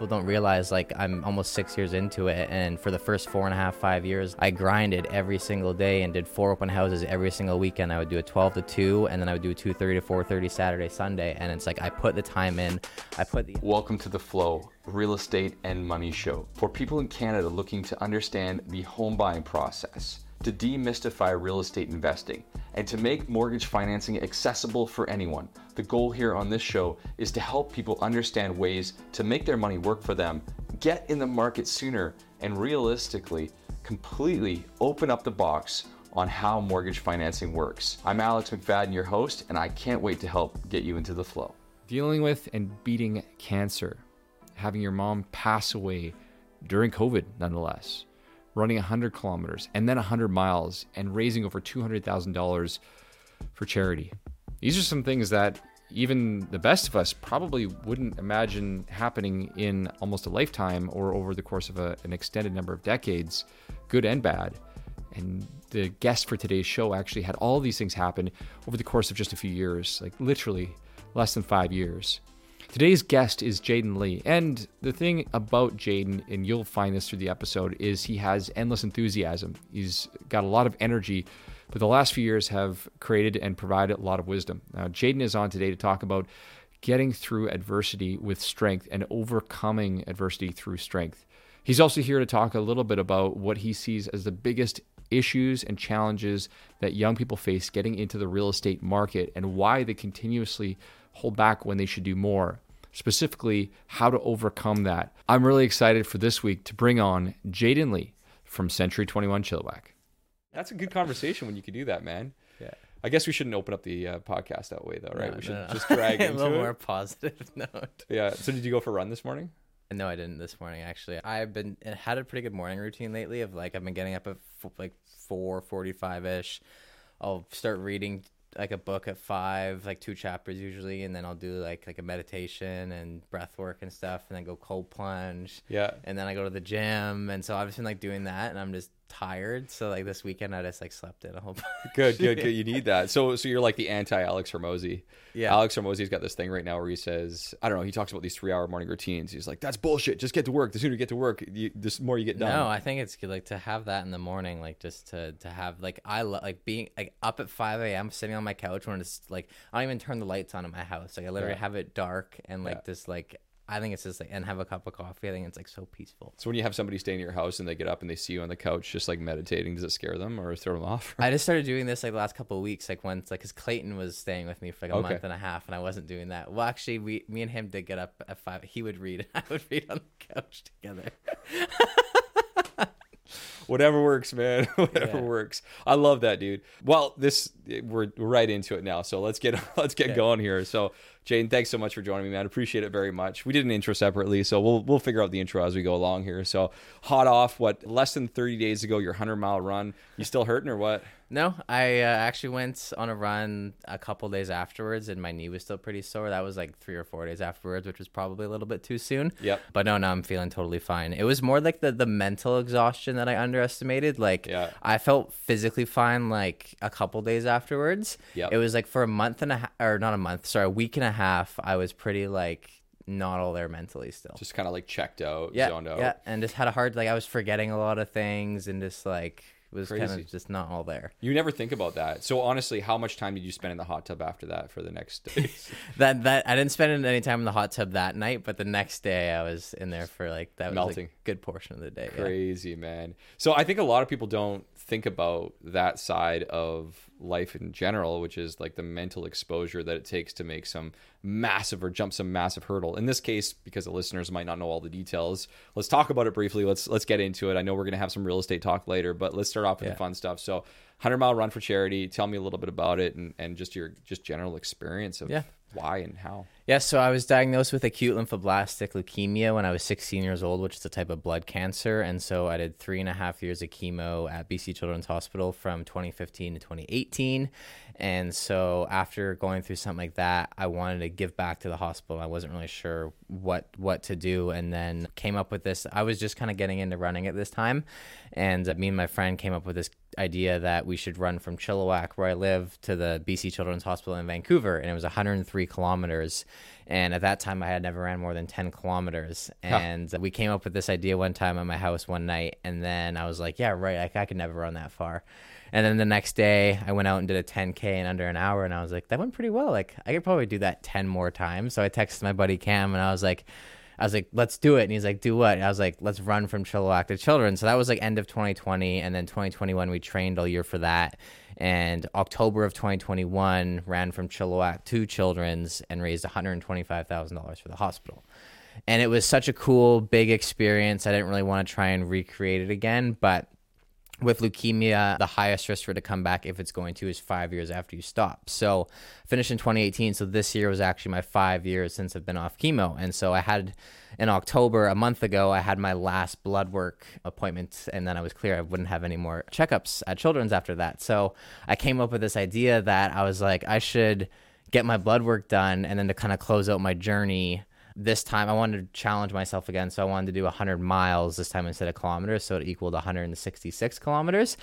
people don't realize like I'm almost six years into it, and for the first four and a half, five years, I grinded every single day and did four open houses every single weekend. I would do a 12 to 2, and then I would do a 2:30 to 4:30 Saturday, Sunday, and it's like I put the time in, I put the. Welcome to the Flow Real Estate and Money Show for people in Canada looking to understand the home buying process to demystify real estate investing and to make mortgage financing accessible for anyone. The goal here on this show is to help people understand ways to make their money work for them, get in the market sooner, and realistically, completely open up the box on how mortgage financing works. I'm Alex McFadden, your host, and I can't wait to help get you into the flow. Dealing with and beating cancer, having your mom pass away during COVID, nonetheless running 100 kilometers and then 100 miles and raising over $200,000 for charity. These are some things that even the best of us probably wouldn't imagine happening in almost a lifetime or over the course of a, an extended number of decades, good and bad. And the guest for today's show actually had all these things happen over the course of just a few years, like literally less than five years. Today's guest is Jayden Lee. And the thing about Jayden, and you'll find this through the episode, is he has endless enthusiasm. He's got a lot of energy, but the last few years have created and provided a lot of wisdom. Now, Jayden is on today to talk about getting through adversity with strength and overcoming adversity through strength. He's also here to talk a little bit about what he sees as the biggest issues and challenges that young people face getting into the real estate market and why they continuously hold back when they should do more. Specifically, how to overcome that. I'm really excited for this week to bring on Jayden Lee from Century 21 Chilliwack. That's a good conversation when you can do that, man. Yeah. I guess we shouldn't open up the uh, podcast that way, though, right? No, we should no, no. just drag into a into little it. more positive note. Yeah. So, did you go for a run this morning? No, I didn't this morning. Actually, I've been had a pretty good morning routine lately. Of like, I've been getting up at like four forty-five ish. I'll start reading like a book at five, like two chapters usually, and then I'll do like like a meditation and breath work and stuff, and then go cold plunge. Yeah. And then I go to the gym, and so I've just been like doing that, and I'm just tired. So like this weekend, I just like slept in a whole bunch. Good, good, good. You need that. So, so you're like the anti Alex Hormozi. Yeah. Alex Hormozi's got this thing right now where he says, I don't know, he talks about these three hour morning routines. He's like, that's bullshit. Just get to work. The sooner you get to work, you, the more you get done. No, I think it's good like to have that in the morning, like just to to have like I lo- like being like up at five a.m. sitting on my couch when it's like I don't even turn the lights on in my house. Like I literally Yeah. have it dark and like Yeah. just like I think it's just like and have a cup of coffee. I think it's like so peaceful. So when you have somebody staying in your house and they get up and they see you on the couch just like meditating, does it scare them or throw them off? I just started doing this like the last couple of weeks, like once, like, cause Clayton was staying with me for like a Okay. month and a half, and I wasn't doing that. Well, actually, we, me and him did get up at five. He would read, and I would read on the couch together. Whatever works, man. Whatever Yeah. works. I love that, dude. Well, this we're, we're right into it now. So let's get let's get going here. So Jane, thanks so much for joining me, man. Appreciate it very much. We did an intro separately, so we'll we'll figure out the intro as we go along here. So hot off, what less than thirty days ago, your hundred mile run. You still hurting or what? No, I uh, actually went on a run a couple days afterwards, and my knee was still pretty sore. That was like three or four days afterwards, which was probably a little bit too soon. Yep. But no, now I'm feeling totally fine. It was more like the the mental exhaustion that I underestimated. Like, Yeah. I felt physically fine like a couple days afterwards. Yep. It was like for a month and a half, or not a month, sorry, a week and a half. I was pretty like not all there mentally still. Just kind of like checked out, yeah, zoned out. yeah, and just had a hard like I was forgetting a lot of things and just like was kind of just not all there. You never think about that. So honestly, how much time did you spend in the hot tub after that for the next day? That that I didn't spend any time in the hot tub that night, but the next day I was in there for like that was Melting. a good portion of the day. yeah. Crazy, man. So I think a lot of people don't think about that side of life in general, which is like the mental exposure that it takes to make some massive or jump some massive hurdle. In this case, because the listeners might not know all the details, let's talk about it briefly. Let's let's get into it. I know we're gonna have some real estate talk later, but let's start off with Yeah. the fun stuff. So, hundred mile run for charity. Tell me a little bit about it and, and just your just general experience of Yeah. why and how. Yeah, so I was diagnosed with acute lymphoblastic leukemia when I was 16 years old, which is a type of blood cancer. And so I did three and a half years of chemo at BC Children's Hospital from 2015 to 2018. And so after going through something like that, I wanted to give back to the hospital. I wasn't really sure what what to do, and then came up with this. I was just kind of getting into running at this time, and me and my friend came up with this idea that we should run from Chilliwack, where I live, to the BC Children's Hospital in Vancouver, and it was 103 kilometers. And at that time, I had never ran more than 10 kilometers. And we came up with this idea one time at my house one night. And then I was like, yeah, right. I, I could never run that far. And then the next day, I went out and did a 10K in under an hour. And I was like, that went pretty well. Like, I could probably do that 10 more times. So I texted my buddy Cam and I was like, I was like, let's do it. And he's like, do what? And I was like, let's run from Chilliwack to Children. So that was like end of 2020. And then 2021, we trained all year for that. And October of 2021, ran from Chilliwack to Children's and raised $125,000 for the hospital. And it was such a cool, big experience. I didn't really want to try and recreate it again. But with leukemia, the highest risk for it to come back if it's going to is five years after you stop. So, finished in 2018. So, this year was actually my five years since I've been off chemo. And so, I had in October, a month ago, I had my last blood work appointment, and then I was clear I wouldn't have any more checkups at Children's after that. So, I came up with this idea that I was like, I should get my blood work done and then to kind of close out my journey this time I wanted to challenge myself again. So I wanted to do 100 miles this time instead of kilometers. So it equaled 166 kilometers.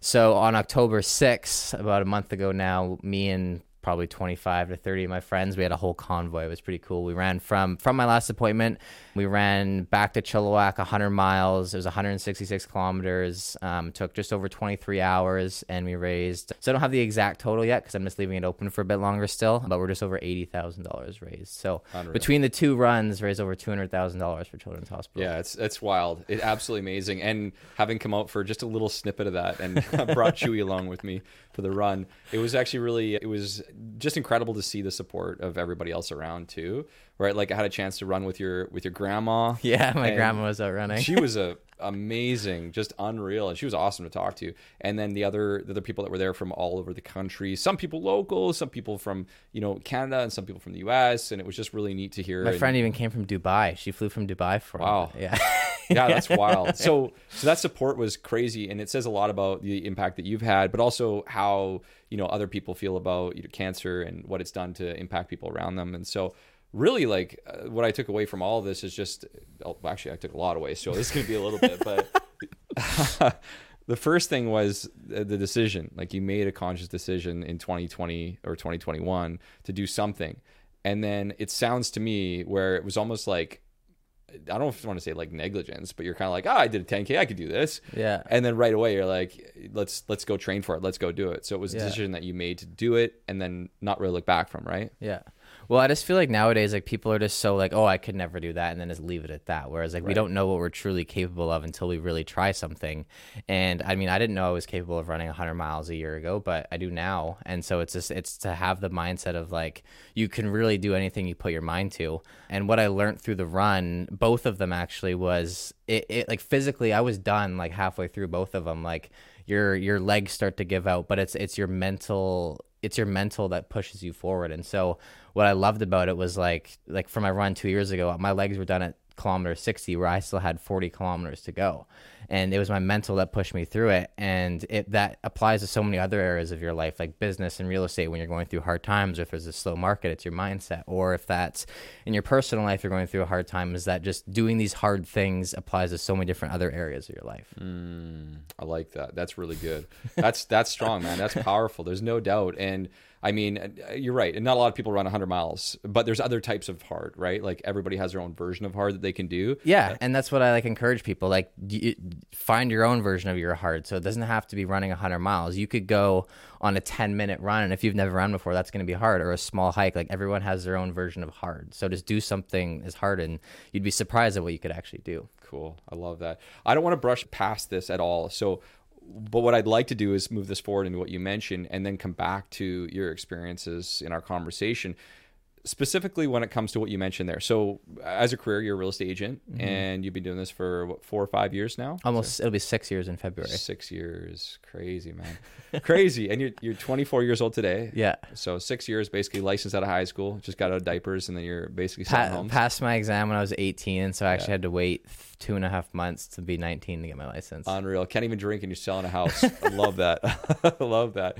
So on October 6th, about a month ago now, me and probably 25 to 30 of my friends. We had a whole convoy. It was pretty cool. We ran from from my last appointment. We ran back to Chilliwack 100 miles. It was 166 kilometers. Um, took just over 23 hours, and we raised. So I don't have the exact total yet because I'm just leaving it open for a bit longer still. But we're just over eighty thousand dollars raised. So Unreal. between the two runs, raised over two hundred thousand dollars for Children's Hospital. Yeah, it's it's wild. It absolutely amazing. And having come out for just a little snippet of that and brought Chewy along with me for the run, it was actually really it was just incredible to see the support of everybody else around too. Right, like I had a chance to run with your with your grandma. Yeah, my grandma was out running. She was a amazing, just unreal, and she was awesome to talk to. And then the other the other people that were there from all over the country, some people local, some people from you know Canada, and some people from the U.S. And it was just really neat to hear. my and- friend even came from Dubai. She flew from Dubai for. Wow. Yeah. yeah, that's wild. So, so that support was crazy, and it says a lot about the impact that you've had, but also how you know other people feel about you know, cancer and what it's done to impact people around them. And so, really, like uh, what I took away from all of this is just, oh, actually, I took a lot away. So this is gonna be a little bit, but the first thing was the decision. Like you made a conscious decision in 2020 or 2021 to do something, and then it sounds to me where it was almost like I don't know if you want to say like negligence, but you're kind of like, ah, I did a 10k, I could do this. Yeah. And then right away you're like, let's let's go train for it, let's go do it. So it was a Yeah. decision that you made to do it, and then not really look back from, right? Yeah. Well, I just feel like nowadays, like people are just so like, oh, I could never do that, and then just leave it at that. Whereas, like, we don't know what we're truly capable of until we really try something. And I mean, I didn't know I was capable of running 100 miles a year ago, but I do now. And so it's just it's to have the mindset of like you can really do anything you put your mind to. And what I learned through the run, both of them actually was it, it like physically, I was done like halfway through both of them. Like your your legs start to give out, but it's it's your mental it's your mental that pushes you forward. And so what I loved about it was like like for my run two years ago, my legs were done at kilometer 60 where I still had 40 kilometers to go. And it was my mental that pushed me through it. And it that applies to so many other areas of your life, like business and real estate when you're going through hard times, or if there's a slow market, it's your mindset. Or if that's in your personal life, you're going through a hard time, is that just doing these hard things applies to so many different other areas of your life. Mm, I like that. That's really good. That's that's strong, man. That's powerful. There's no doubt. And I mean, uh, you're right. And not a lot of people run 100 miles, but there's other types of hard, right? Like everybody has their own version of hard that they can do. Yeah, and that's what I like encourage people. Like, y- find your own version of your hard. So it doesn't have to be running 100 miles. You could go on a 10 minute run, and if you've never run before, that's going to be hard. Or a small hike. Like everyone has their own version of hard. So just do something as hard, and you'd be surprised at what you could actually do. Cool. I love that. I don't want to brush past this at all. So, but what I'd like to do is move this forward into what you mentioned and then come back to your experiences in our conversation. Specifically, when it comes to what you mentioned there. So, as a career, you're a real estate agent mm-hmm. and you've been doing this for what, four or five years now? Almost, it'll be six years in February. Six years. Crazy, man. Crazy. And you're, you're 24 years old today. Yeah. So, six years basically licensed out of high school, just got out of diapers, and then you're basically Pa- passed my exam when I was 18, and so I actually Yeah. had to wait two and a half months to be 19 to get my license. Unreal. Can't even drink and you're selling a house. I love that. I love that.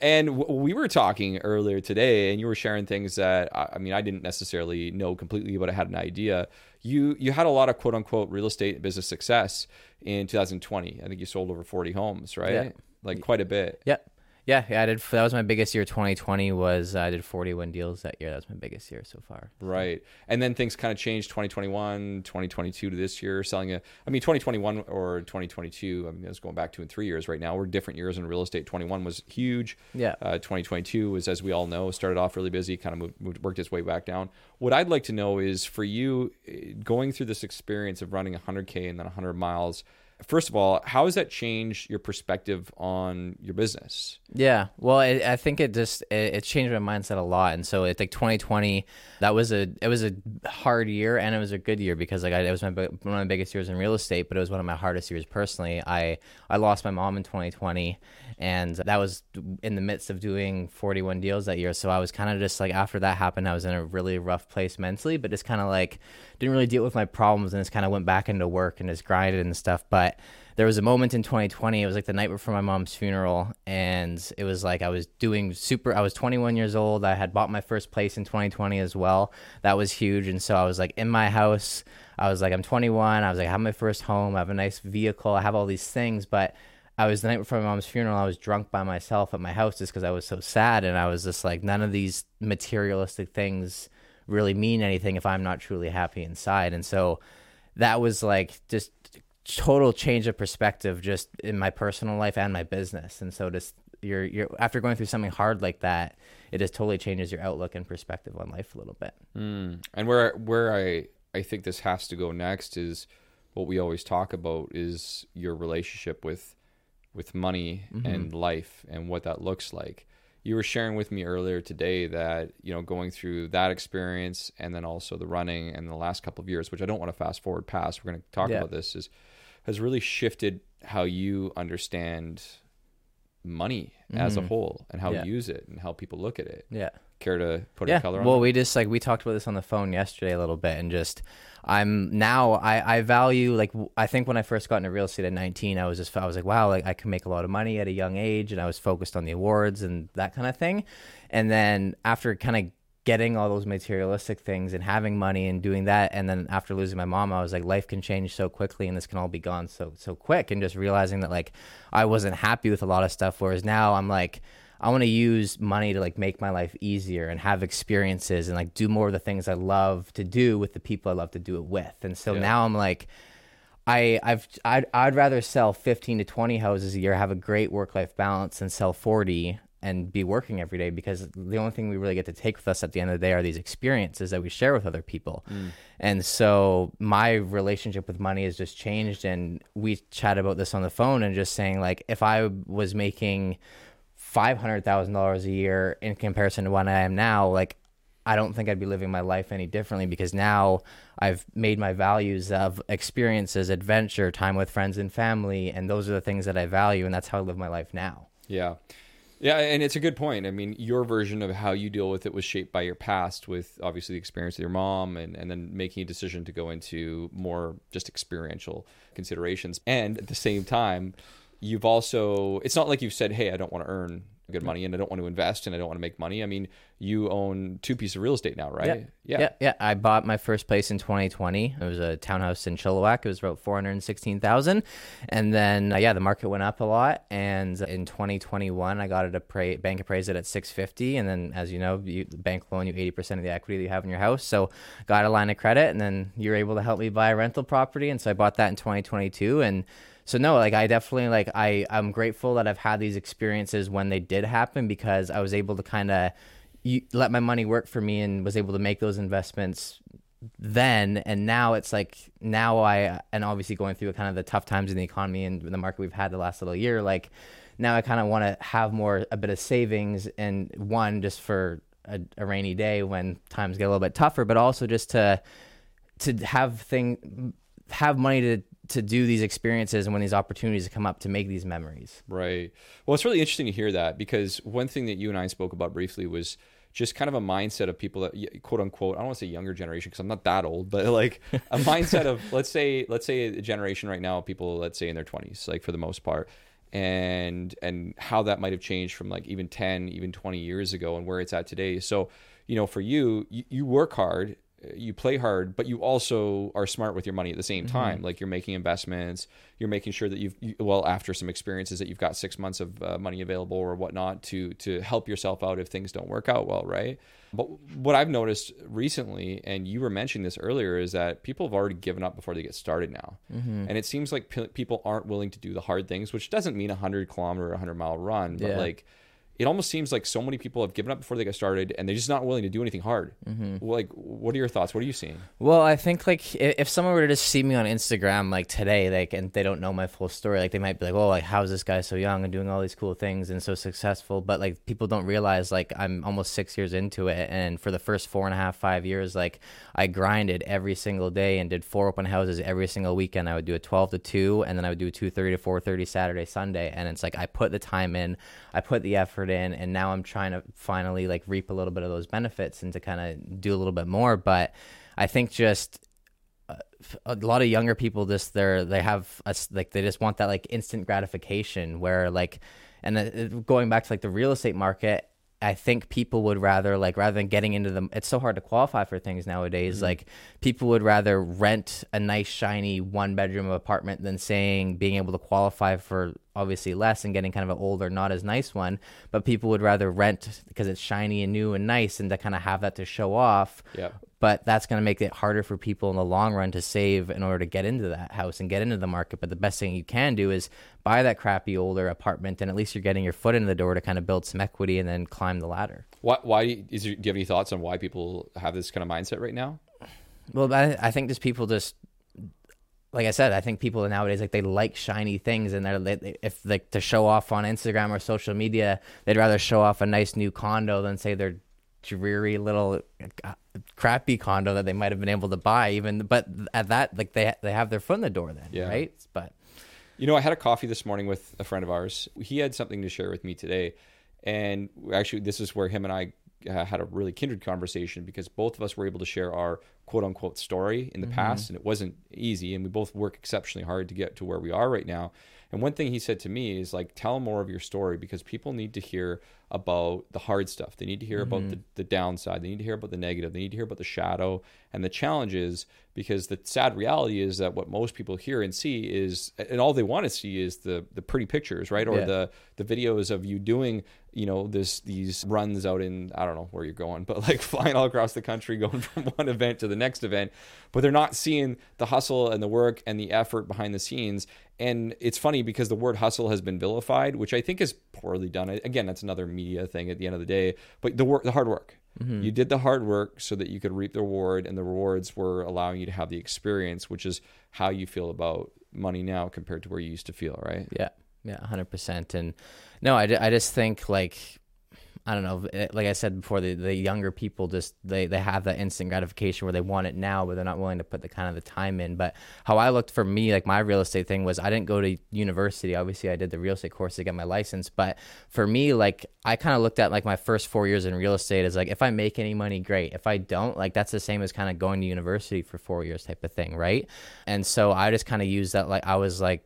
And w- we were talking earlier today, and you were sharing things that I I mean I didn't necessarily know completely, but I had an idea. You you had a lot of quote unquote real estate business success in 2020. I think you sold over 40 homes, right? Yeah. Like quite a bit. Yep. Yeah, yeah, I did. That was my biggest year. 2020 was I did 41 deals that year. That was my biggest year so far. Right. And then things kind of changed 2021, 2022 to this year, selling a, I mean, 2021 or 2022, I mean, it's going back two and three years right now. We're different years in real estate. 21 was huge. Yeah. Uh, 2022 was, as we all know, started off really busy, kind of moved, moved, worked its way back down. What I'd like to know is for you eh, going through this experience of running 100K and then 100 miles, first of all, how has that changed your perspective on your business? Yeah, well, it, I think it just it, it, changed my mindset a lot, and so it's like 2020. That was a it was a hard year, and it was a good year because like I, it was my one of my biggest years in real estate, but it was one of my hardest years personally. I I lost my mom in 2020, and that was in the midst of doing 41 deals that year. So I was kind of just like after that happened, I was in a really rough place mentally, but just kind of like didn't really deal with my problems, and just kind of went back into work and just grinded and stuff, but there was a moment in 2020 it was like the night before my mom's funeral and it was like i was doing super i was 21 years old i had bought my first place in 2020 as well that was huge and so i was like in my house i was like i'm 21 i was like i have my first home i have a nice vehicle i have all these things but I was the night before my mom's funeral. I was drunk by myself at my house just because I was so sad, and I was just like, none of these materialistic things really mean anything if I'm not truly happy inside. And so that was like just total change of perspective just in my personal life and my business. And so just you're you're after going through something hard like that, it just totally changes your outlook and perspective on life a little bit. Mm. And where where I I think this has to go next is what we always talk about is your relationship with with money mm-hmm. and life and what that looks like. You were sharing with me earlier today that you know going through that experience and then also the running and the last couple of years, which I don't want to fast forward past. We're going to talk yeah. about this is has really shifted how you understand money mm. as a mm-hmm. whole and how yeah. you use it and how people look at it. Yeah. Care to put yeah. a color on it? Well, we just like we talked about this on the phone yesterday a little bit and just I'm now I I value like I think when I first got into real estate at 19 I was just I was like wow like I can make a lot of money at a young age and I was focused on the awards and that kind of thing. And then after kind of getting all those materialistic things and having money and doing that. And then after losing my mom i was like life can change so quickly and this can all be gone so so quick. And just realizing that like i wasn't happy with a lot of stuff whereas now i'm like i want to use money to like make my life easier and have experiences and like do more of the things i love to do with the people i love to do it with. And so yeah. now i'm like I, I've I'd, I'd rather sell 15 to 20 houses a year, have a great work life balance, and sell 40 and be working every day because the only thing we really get to take with us at the end of the day are these experiences that we share with other people. Mm. And so my relationship with money has just changed and we chat about this on the phone and just saying like if I was making $500,000 a year in comparison to what I am now, like I don't think I'd be living my life any differently because now I've made my values of experiences, adventure, time with friends and family, and those are the things that I value, and that's how I live my life now. Yeah. Yeah, and it's a good point. I mean, your version of how you deal with it was shaped by your past, with obviously the experience with your mom, and, and then making a decision to go into more just experiential considerations. And at the same time, you've also, it's not like you've said, hey, I don't want to earn good money and I don't want to invest and I don't want to make money. I mean, you own two pieces of real estate now, right? Yeah. Yeah. yeah. yeah. I bought my first place in 2020. It was a townhouse in Chilliwack. It was about 416,000. And then, uh, yeah, the market went up a lot. And in 2021, I got it appra- bank appraised it at 650. And then, as you know, you, the bank loan you 80% of the equity that you have in your house. So got a line of credit and then you're able to help me buy a rental property. And so I bought that in 2022. And so no like i definitely like i i'm grateful that i've had these experiences when they did happen because i was able to kind of let my money work for me and was able to make those investments then. And now it's like now i and obviously going through kind of the tough times in the economy and the market we've had the last little year like now i kind of want to have more a bit of savings and one just for a, a rainy day when times get a little bit tougher but also just to to have thing have money to to do these experiences and when these opportunities come up to make these memories. Right. Well, it's really interesting to hear that because one thing that you and I spoke about briefly was just kind of a mindset of people that quote unquote I don't want to say younger generation because I'm not that old, but like a mindset of let's say let's say a generation right now people let's say in their 20s like for the most part and and how that might have changed from like even 10 even 20 years ago and where it's at today. So, you know, for you you, you work hard you play hard, but you also are smart with your money at the same time. Like you're making investments, you're making sure that you've you, well after some experiences that you've got six months of uh, money available or whatnot to to help yourself out if things don't work out well, right? But what I've noticed recently, and you were mentioning this earlier, is that people have already given up before they get started now, and it seems like p- people aren't willing to do the hard things, which doesn't mean a hundred kilometer, a hundred mile run, but Yeah. like it almost seems like so many people have given up before they get started and they're just not willing to do anything hard. Mm-hmm. Like, what are your thoughts? What are you seeing? Well, I think like if someone were to just see me on Instagram like today, like and they don't know my full story, like they might be like, "Oh, like how's this guy so young and doing all these cool things and so successful?" But like people don't realize like I'm almost six years into it, and for the first four and a half, five years, like I grinded every single day and did four open houses every single weekend. I would do a twelve to two, and then I would do a two thirty to four thirty Saturday, Sunday, and it's like I put the time in, I put the effort in, and now I'm trying to finally like reap a little bit of those benefits and to kind of do a little bit more, but. I think just a lot of younger people just they're they have us like they just want that like instant gratification where like and uh, going back to like the real estate market i think people would rather like rather than getting into them it's so hard to qualify for things nowadays mm-hmm. like people would rather rent a nice shiny one bedroom apartment than saying being able to qualify for obviously less and getting kind of an older not as nice one but people would rather rent because it's shiny and new and nice and to kind of have that to show off Yeah. But that's going to make it harder for people in the long run to save in order to get into that house and get into the market but the best thing you can do is buy that crappy older apartment and at least you're getting your foot in the door to kind of build some equity and then climb the ladder Why? Why is there, do you have any thoughts on why people have this kind of mindset right now? well I, I think just people just like I said, I think people nowadays like they like shiny things, and they're they, if like to show off on Instagram or social media, they'd rather show off a nice new condo than say their dreary little uh, crappy condo that they might have been able to buy. Even but at that, like they they have their foot in the door then, Yeah. right? But You know, I had a coffee this morning with a friend of ours. He had something to share with me today. And actually, this is where him and I uh, had a really kindred conversation because both of us were able to share our quote unquote story in the past. And it wasn't easy. And we both work exceptionally hard to get to where we are right now. And one thing he said to me is like, tell more of your story because people need to hear about the hard stuff. They need to hear about mm-hmm. the, the downside. They need to hear about the negative. They need to hear about the shadow and the challenges because the sad reality is that what most people hear and see is, and all they want to see is the, the pretty pictures, right? Or Yeah. the, the videos of you doing, you know, this, these runs out in, I don't know where you're going, but like flying all across the country, going from one event to the next event, but they're not seeing the hustle and the work and the effort behind the scenes. And it's funny because the word hustle has been vilified, which I think is poorly done. Again, that's another media thing at the end of the day. But the work, the hard work, mm-hmm. you did the hard work so that you could reap the reward, and the rewards were allowing you to have the experience, which is how you feel about money now compared to where you used to feel, right? Yeah, yeah, hundred percent. And no, I, I just think like I don't know, eh, like I said before, the, the younger people just they they have that instant gratification where they want it now, but they're not willing to put the kind of the time in. But how I looked for me, like my real estate thing was I didn't go to university. Obviously, I did the real estate course to get my license, but for me, like I kind of looked at like my first four years in real estate as like if I make any money, great. If I don't, like that's the same as kind of going to university for four years type of thing, right? And so I just kind of used that like I was like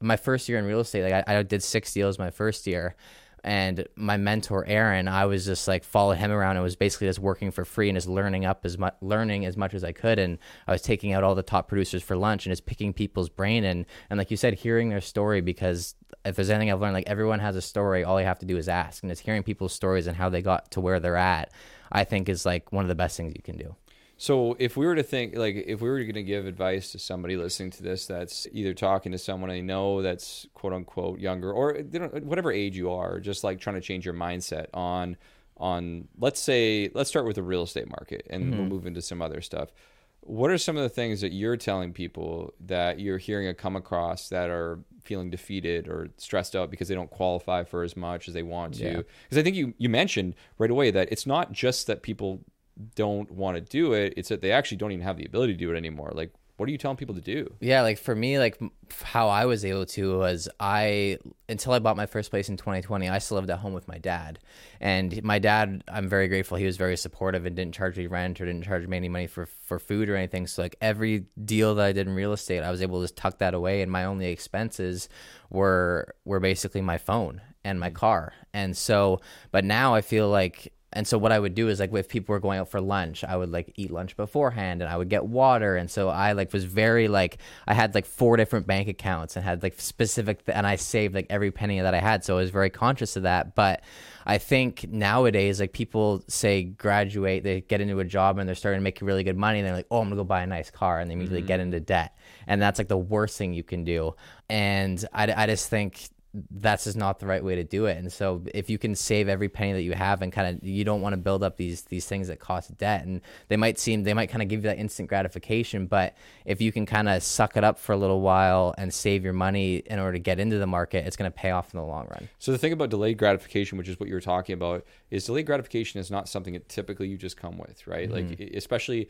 my first year in real estate, like I, I did six deals my first year. And my mentor Aaron, I was just like followed him around and was basically just working for free and just learning up as much, learning as much as I could. And I was taking out all the top producers for lunch and just picking people's brain and and like you said, hearing their story because if there's anything I've learned, like everyone has a story. All you have to do is ask, and it's hearing people's stories and how they got to where they're at. I think is like one of the best things you can do. So if we were to think like if we were going to give advice to somebody listening to this that's either talking to someone they know that's quote unquote younger or whatever age you are, just like trying to change your mindset on on let's say let's start with the real estate market and we'll mm-hmm. move into some other stuff. What are some of the things that you're telling people that you're hearing or come across that are feeling defeated or stressed out because they don't qualify for as much as they want to? Yeah. Because I think you you mentioned right away that it's not just that people don't want to do it it's that they actually don't even have the ability to do it anymore like what are you telling people to do Yeah, like for me, like how I was able to was I until I bought my first place in 2020, I still lived at home with my dad, and my dad, I'm very grateful. He was very supportive and didn't charge me rent or didn't charge me any money for for food or anything. So like every deal that I did in real estate, I was able to just tuck that away, and my only expenses were were basically my phone and my mm. car. And so, but now I feel like and so what I would do is like if people were going out for lunch, I would like eat lunch beforehand and I would get water. And so I like was very like I had like four different bank accounts and had like specific and I saved like every penny that I had. So I was very conscious of that. But I think nowadays like people say graduate, they get into a job and they're starting to make really good money and they're like, oh, I'm gonna go buy a nice car and they immediately mm-hmm. get into debt. And that's like the worst thing you can do. And I, I just think that's just not the right way to do it. And so if you can save every penny that you have and kind of you don't want to build up these these things that cost debt and they might seem they might kind of give you that instant gratification, but if you can kind of suck it up for a little while and save your money in order to get into the market, it's going to pay off in the long run. So the thing about delayed gratification, which is what you were talking about, is delayed gratification is not something that typically you just come with, right? Mm-hmm. Like especially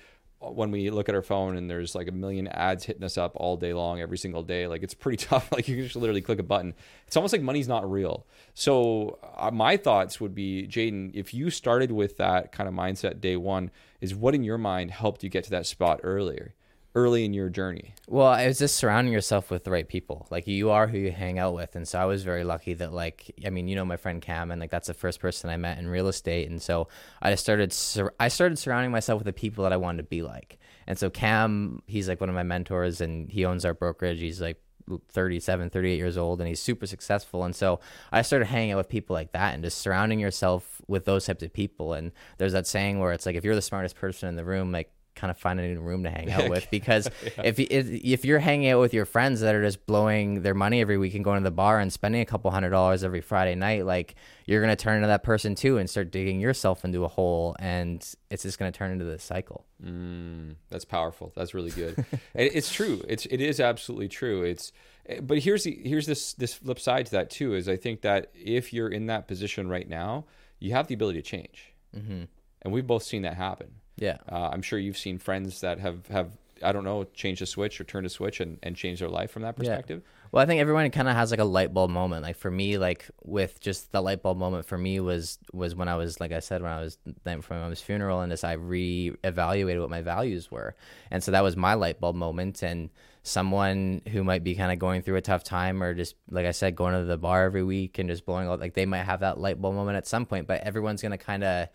when we look at our phone and there's like a million ads hitting us up all day long every single day like it's pretty tough. Like you can just literally click a button. It's almost like money's not real. So uh, my thoughts would be Jayden if you started with that kind of mindset day one is what in your mind helped you get to that spot earlier early in your journey? Well, it was just surrounding yourself with the right people. Like you are who you hang out with, and so I was very lucky that like I mean, you know, my friend Cam, and like that's the first person I met in real estate, and so I just started sur- I started surrounding myself with the people that I wanted to be like. And so Cam, he's like one of my mentors, and he owns our brokerage. He's like 37 38 years old and he's super successful and so i started hanging out with people like that and just surrounding yourself with those types of people and there's that saying where it's like if you're the smartest person in the room like kind of find a new room to hang out with because yeah. if, if if you're hanging out with your friends that are just blowing their money every week and going to the bar and spending a couple hundred dollars every Friday night, like you're gonna turn into that person too and start digging yourself into a hole, and it's just gonna turn into this cycle. Mm, that's powerful. That's really good. it's true. It's it is absolutely true. It's but here's the here's this this flip side to that too is I think that if you're in that position right now, you have the ability to change, mm-hmm. and we've both seen that happen yeah. Uh, I'm sure you've seen friends that have, have I don't know, changed a switch or turned a switch and, and changed their life from that perspective. Yeah. Well, I think everyone kind of has like a light bulb moment. Like for me, like with just the light bulb moment for me was was when I was like I said when I was then from my mom's funeral and just I re-evaluated what my values were, and so that was my light bulb moment. And someone who might be kind of going through a tough time or just like I said, going to the bar every week and just blowing out like they might have that light bulb moment at some point, but everyone's gonna kind of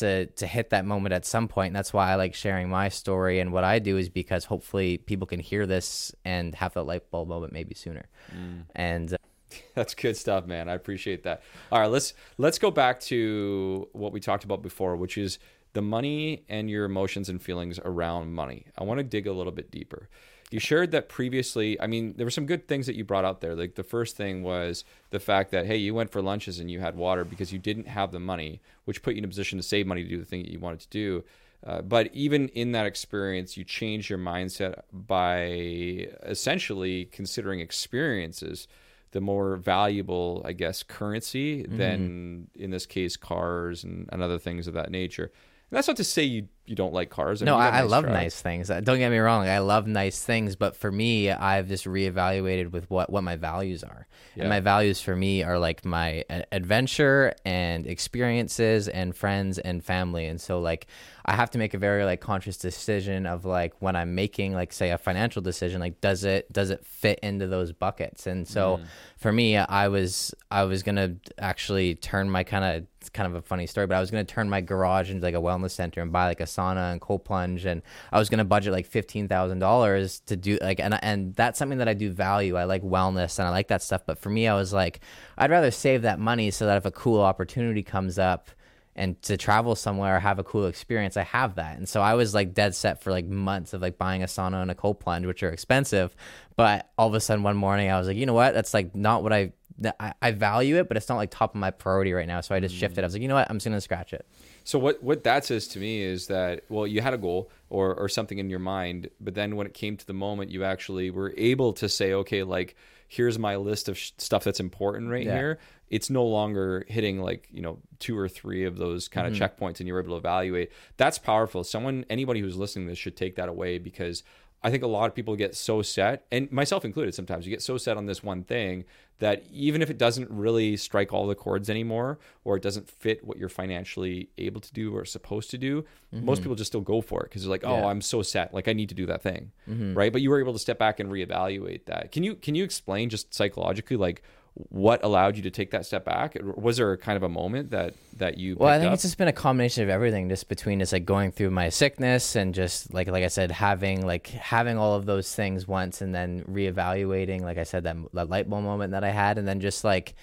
to to hit that moment at some point. And that's why I like sharing my story and what I do is because hopefully people can hear this and have that light bulb moment maybe sooner. Mm. And uh, that's good stuff, man. I appreciate that. All right, let's let's go back to what we talked about before, which is the money and your emotions and feelings around money. I want to dig a little bit deeper. You shared that previously. I mean, there were some good things that you brought out there. Like the first thing was the fact that hey, you went for lunches and you had water because you didn't have the money, which put you in a position to save money to do the thing that you wanted to do. Uh, but even in that experience, you changed your mindset by essentially considering experiences the more valuable, I guess, currency mm-hmm. than in this case cars and, and other things of that nature. And that's not to say you you don't like cars. No, I, nice I, love nice things. Don't get me wrong. I love nice things, but for me, I've just reevaluated with what what my values are. Yeah. And my values for me are like my adventure and experiences and friends and family. And so like I have to make a very like conscious decision of like when I'm making like say a financial decision, like does it does it fit into those buckets? And so mm. for me, I was I was gonna actually turn my kind of it's kind of a funny story, but I was gonna turn my garage into like a wellness center and buy like a sauna and cold plunge, and I was gonna budget like fifteen thousand dollars to do like, and and that's something that I do value. I like wellness and I like that stuff, but for me, I was like, I'd rather save that money so that if a cool opportunity comes up and to travel somewhere or have a cool experience, I have that. And so I was like dead set for like months of like buying a sauna and a cold plunge, which are expensive. But all of a sudden one morning I was like, you know what? That's like not what I I, I value it, but it's not like top of my priority right now. So I just mm. shifted. I was like, you know what? I'm just gonna scratch it. So what what that says to me is that well, you had a goal or or something in your mind, but then when it came to the moment, you actually were able to say, okay, like here's my list of sh- stuff that's important right yeah. here. It's no longer hitting like you know two or three of those kind mm-hmm. of checkpoints, and you're able to evaluate. That's powerful. Someone, anybody who's listening to this should take that away because I think a lot of people get so set, and myself included, sometimes you get so set on this one thing that even if it doesn't really strike all the chords anymore, or it doesn't fit what you're financially able to do or supposed to do, mm-hmm. most people just still go for it because they're like, "Oh, yeah. I'm so set, like I need to do that thing," mm-hmm. right? But you were able to step back and reevaluate that. Can you can you explain just psychologically, like what allowed you to take that step back? Was there kind of a moment that that you? Well, I think up? it's just been a combination of everything, just between just like going through my sickness and just like like I said, having like having all of those things once, and then reevaluating, like I said, that, that light bulb moment that I had, and then just like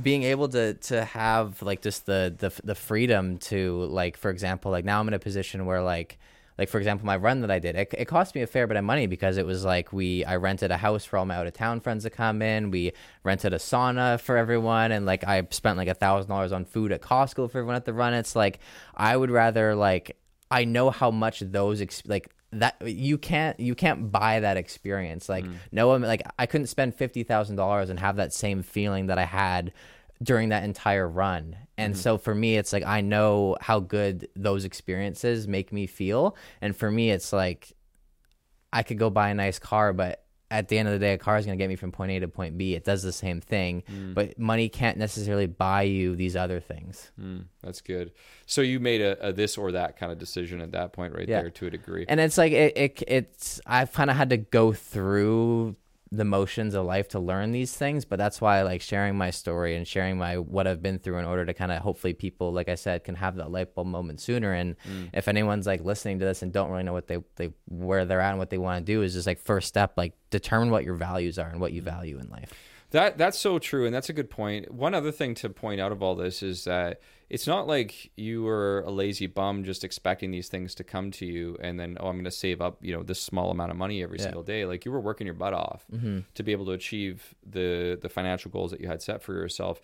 being able to to have like just the the the freedom to like, for example, like now I'm in a position where like like for example my run that i did it, it cost me a fair bit of money because it was like we i rented a house for all my out of town friends to come in we rented a sauna for everyone and like i spent like a thousand dollars on food at costco for everyone at the run it's like i would rather like i know how much those ex- like that you can't you can't buy that experience like mm. no one like i couldn't spend $50000 and have that same feeling that i had during that entire run. And mm-hmm. so for me, it's like I know how good those experiences make me feel. And for me, it's like I could go buy a nice car, but at the end of the day, a car is going to get me from point A to point B. It does the same thing, mm. but money can't necessarily buy you these other things. Mm, that's good. So you made a, a, this or that kind of decision at that point, right yeah. there, to a degree. And it's like it, it it's I've kind of had to go through the motions of life to learn these things but that's why I like sharing my story and sharing my what I've been through in order to kind of hopefully people like I said can have that light bulb moment sooner. And mm. if anyone's like listening to this and don't really know what they, they where they're at and what they want to do is just like first step like determine what your values are and what you value in life that that's so true and that's a good point. one other thing to point out of all this is that it's not like you were a lazy bum just expecting these things to come to you and then oh i'm going to save up you know this small amount of money every yeah. single day like you were working your butt off mm-hmm. to be able to achieve the the financial goals that you had set for yourself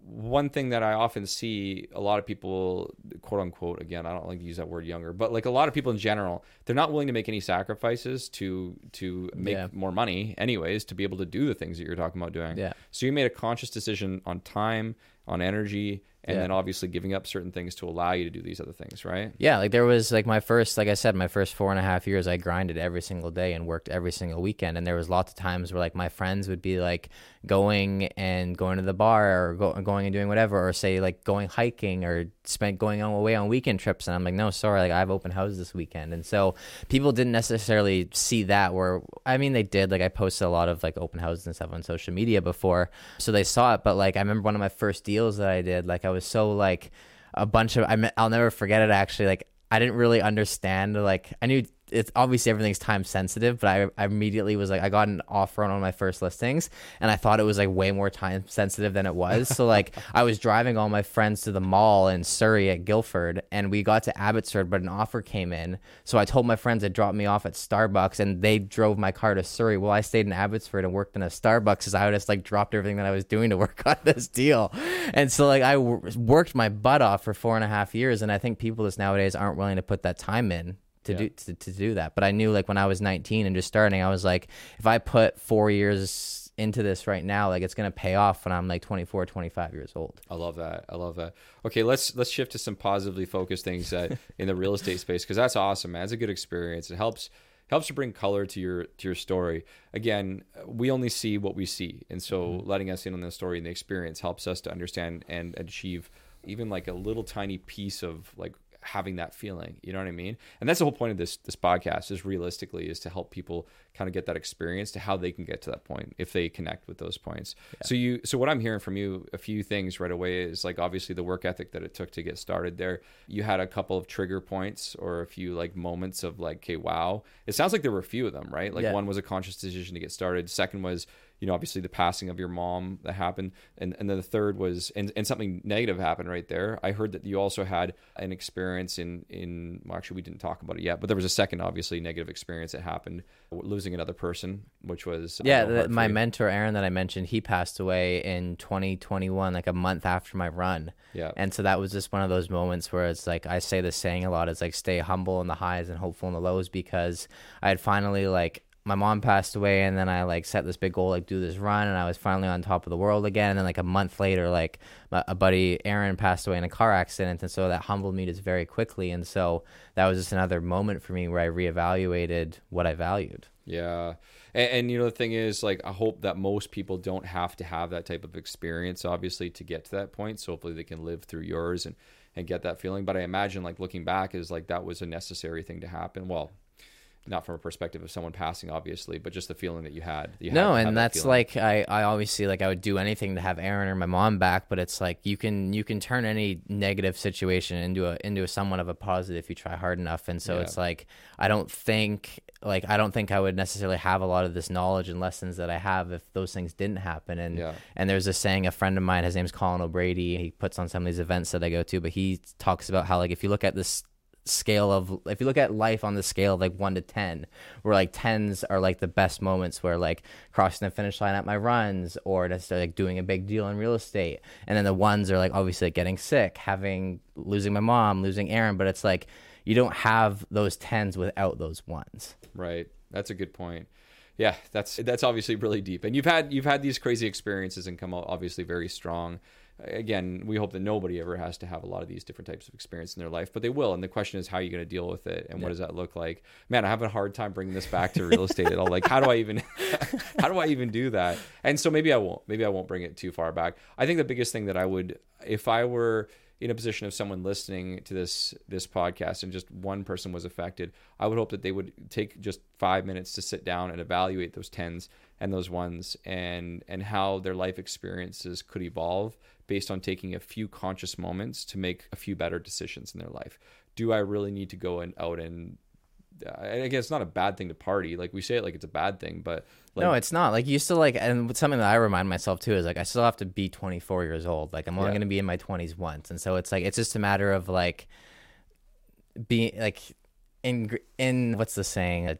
one thing that I often see a lot of people, quote unquote, again, I don't like to use that word younger, but like a lot of people in general, they're not willing to make any sacrifices to to make yeah. more money, anyways, to be able to do the things that you're talking about doing. Yeah. So you made a conscious decision on time, on energy, and yeah. then obviously giving up certain things to allow you to do these other things, right? Yeah, like there was like my first, like I said, my first four and a half years, I grinded every single day and worked every single weekend, and there was lots of times where like my friends would be like going and going to the bar or go, going and doing whatever, or say like going hiking or spent going on away on weekend trips, and I'm like, no, sorry, like I have open houses this weekend, and so people didn't necessarily see that. Where I mean, they did. Like I posted a lot of like open houses and stuff on social media before, so they saw it. But like I remember one of my first deals that I did, like I was so like a bunch of I I'll never forget it actually like I didn't really understand like I knew it's obviously everything's time sensitive, but I, I, immediately was like, I got an offer on one of my first listings, and I thought it was like way more time sensitive than it was. so like, I was driving all my friends to the mall in Surrey at Guildford, and we got to Abbotsford, but an offer came in. So I told my friends to drop me off at Starbucks, and they drove my car to Surrey. Well, I stayed in Abbotsford and worked in a Starbucks, as I just like dropped everything that I was doing to work on this deal. And so like, I w- worked my butt off for four and a half years, and I think people just nowadays aren't willing to put that time in to yeah. do to, to do that. But I knew like when I was 19 and just starting, I was like, if I put four years into this right now, like it's gonna pay off when I'm like 24, 25 years old. I love that. I love that. Okay, let's let's shift to some positively focused things that in the real estate space because that's awesome, man. It's a good experience. It helps helps to bring color to your to your story. Again, we only see what we see, and so mm-hmm. letting us in on the story and the experience helps us to understand and achieve even like a little tiny piece of like having that feeling. You know what I mean? And that's the whole point of this this podcast is realistically is to help people kind of get that experience to how they can get to that point if they connect with those points. Yeah. So you so what I'm hearing from you a few things right away is like obviously the work ethic that it took to get started there. You had a couple of trigger points or a few like moments of like, okay, wow. It sounds like there were a few of them, right? Like yeah. one was a conscious decision to get started. Second was you know, obviously the passing of your mom that happened. And, and then the third was, and, and something negative happened right there. I heard that you also had an experience in, in, well, actually we didn't talk about it yet, but there was a second, obviously negative experience that happened losing another person, which was, yeah, the, my mentor, Aaron, that I mentioned, he passed away in 2021, like a month after my run. Yeah. And so that was just one of those moments where it's like, I say this saying a lot, it's like stay humble in the highs and hopeful in the lows because I had finally like my mom passed away and then I like set this big goal like do this run and I was finally on top of the world again and then like a month later like a buddy Aaron passed away in a car accident and so that humbled me just very quickly and so that was just another moment for me where I reevaluated what I valued. Yeah. And, and, you know the thing is like I hope that most people don't have to have that type of experience obviously to get to that point so hopefully they can live through yours and and get that feeling but I imagine like looking back is like that was a necessary thing to happen. Well, not from a perspective of someone passing, obviously, but just the feeling that you had. You no, had, and that's feeling. like I, I obviously like I would do anything to have Aaron or my mom back, but it's like you can you can turn any negative situation into a into a somewhat of a positive if you try hard enough. And so Yeah. it's like I don't think like I don't think I would necessarily have a lot of this knowledge and lessons that I have if those things didn't happen. And Yeah. and there's a saying a friend of mine, his name's Colin O'Brady. He puts on some of these events that I go to, but he talks about how like if you look at this scale of if you look at life on the scale of like one to ten where like tens are like the best moments where like crossing the finish line at my runs or just like doing a big deal in real estate and then the ones are like obviously like, getting sick having losing my mom losing aaron but it's like you don't have those tens without those ones Right. That's a good point. Yeah, that's that's obviously really deep. And you've had you've had these crazy experiences and come out obviously very strong. Again, we hope that nobody ever has to have a lot of these different types of experience in their life, but they will. And the question is, how are you going to deal with it, and what does that look like? Man, I have a hard time bringing this back to real estate at all. Like, how do I even, how do I even do that? And so maybe I won't. Maybe I won't bring it too far back. I think the biggest thing that I would, if I were in a position of someone listening to this this podcast and just one person was affected, I would hope that they would take just five minutes to sit down and evaluate those tens and those ones and and how their life experiences could evolve based on taking a few conscious moments to make a few better decisions in their life. Do I really need to go and out and I guess it's not a bad thing to party. Like we say it like it's a bad thing, but like, no, it's not. Like you still like, and something that I remind myself too is like I still have to be 24 years old. Like I'm only Yeah. going to be in my 20s once, and so it's like it's just a matter of like being like in in what's the saying?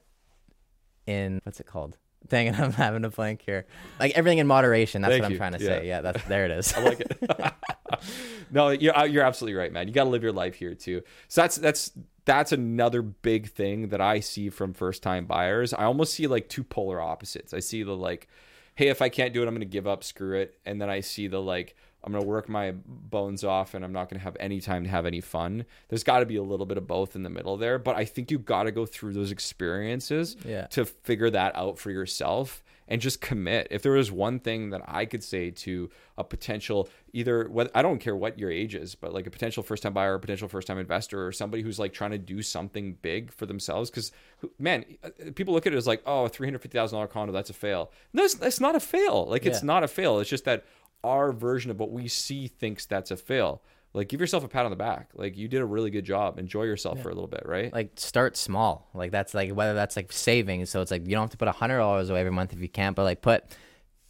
In what's it called? Dang and I'm having a blank here. Like everything in moderation. That's Thank what I'm trying to Yeah. say. Yeah, that's there it is. I like it. no, you're uh, you're absolutely right, man. You got to live your life here too. So that's that's that's another big thing that I see from first time buyers. I almost see like two polar opposites. I see the like, hey, if I can't do it, I'm going to give up. Screw it. And then I see the like, I'm going to work my bones off and I'm not going to have any time to have any fun. There's got to be a little bit of both in the middle there. But I think you got to go through those experiences Yeah. to figure that out for yourself and just commit. If there was one thing that I could say to a potential either whether I don't care what your age is, but like a potential first time buyer, or potential first time investor, or somebody who's like trying to do something big for themselves, because man, uh, people look at it as like, "Oh, oh, three hundred fifty thousand dollar condo, that's a fail. No, it's, that's not a fail. Like it's not a fail. It's just that our version of what we see thinks that's a fail. Like give yourself a pat on the back. Like you did a really good job. Enjoy yourself for a little bit, right? like start small. Like that's like whether that's like saving. So it's like you don't have to put a hundred dollars away every month if you can't, but like put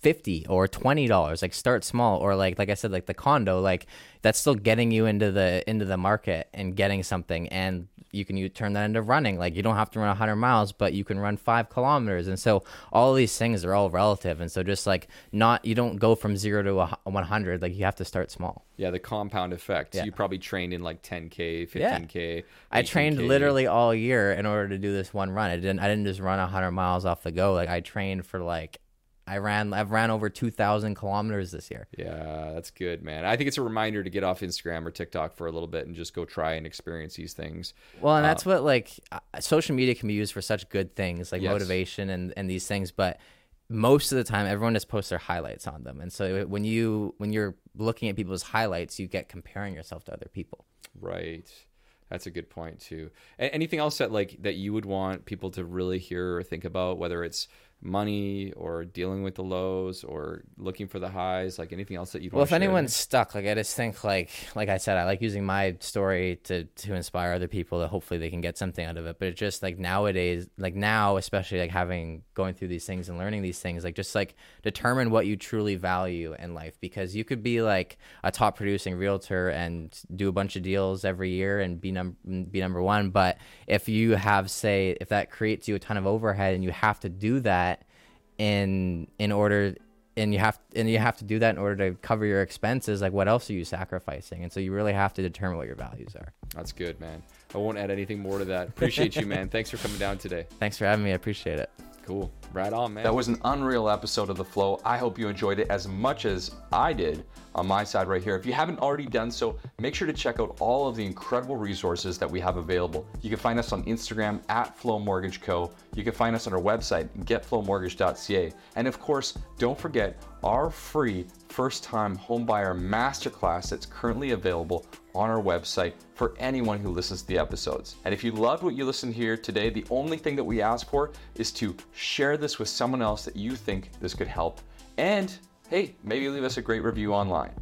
fifty or twenty dollars. Like start small, or like like I said, like the condo, like that's still getting you into the into the market and getting something, and you can you turn that into running. Like you don't have to run hundred miles, but you can run five kilometers, and so all these things are all relative, and so just like not you don't go from zero to a one hundred. Like you have to start small. Yeah, the compound effect. Yeah. You probably trained in like 10k, 15k. I trained 18K. literally all year in order to do this one run. I didn't. I didn't just run hundred miles off the go. Like I trained for like, I ran. I've ran over two thousand kilometers this year. Yeah, that's good, man. I think it's a reminder to get off Instagram or TikTok for a little bit and just go try and experience these things. Well, and that's what like uh, social media can be used for such good things like Yes. motivation and and these things, but most of the time everyone just posts their highlights on them and so when you when you're looking at people's highlights you get comparing yourself to other people Right. That's a good point too. A- anything else that like that you would want people to really hear or think about, whether it's money or dealing with the lows or looking for the highs, like anything else that you'd well if share? anyone's stuck like i just think like like i said i like using my story to to inspire other people that hopefully they can get something out of it. But it's just like nowadays like now especially like having going through these things and learning these things like just like determine what you truly value in life. Because you could be like a top producing realtor and do a bunch of deals every year and be number be number one. But if you have say if that creates you a ton of overhead and you have to do that in in order and you have and you have to do that in order to cover your expenses like what else are you sacrificing and so you really have to determine what your values are That's good, man. I won't add anything more to that. Appreciate you, man. Thanks for coming down today. thanks for having me i appreciate it Cool. Right on, man. That was an unreal episode of The Flow. I hope you enjoyed it as much as I did on my side right here. If you haven't already done so, make sure to check out all of the incredible resources that we have available. You can find us on Instagram at Flow Mortgage Co. You can find us on our website, getflowmortgage.ca. And of course, don't forget, our free first time homebuyer masterclass that's currently available on our website for anyone who listens to the episodes. And if you loved what you listened here today, the only thing that we ask for is to share this with someone else that you think this could help. And hey, maybe leave us a great review online.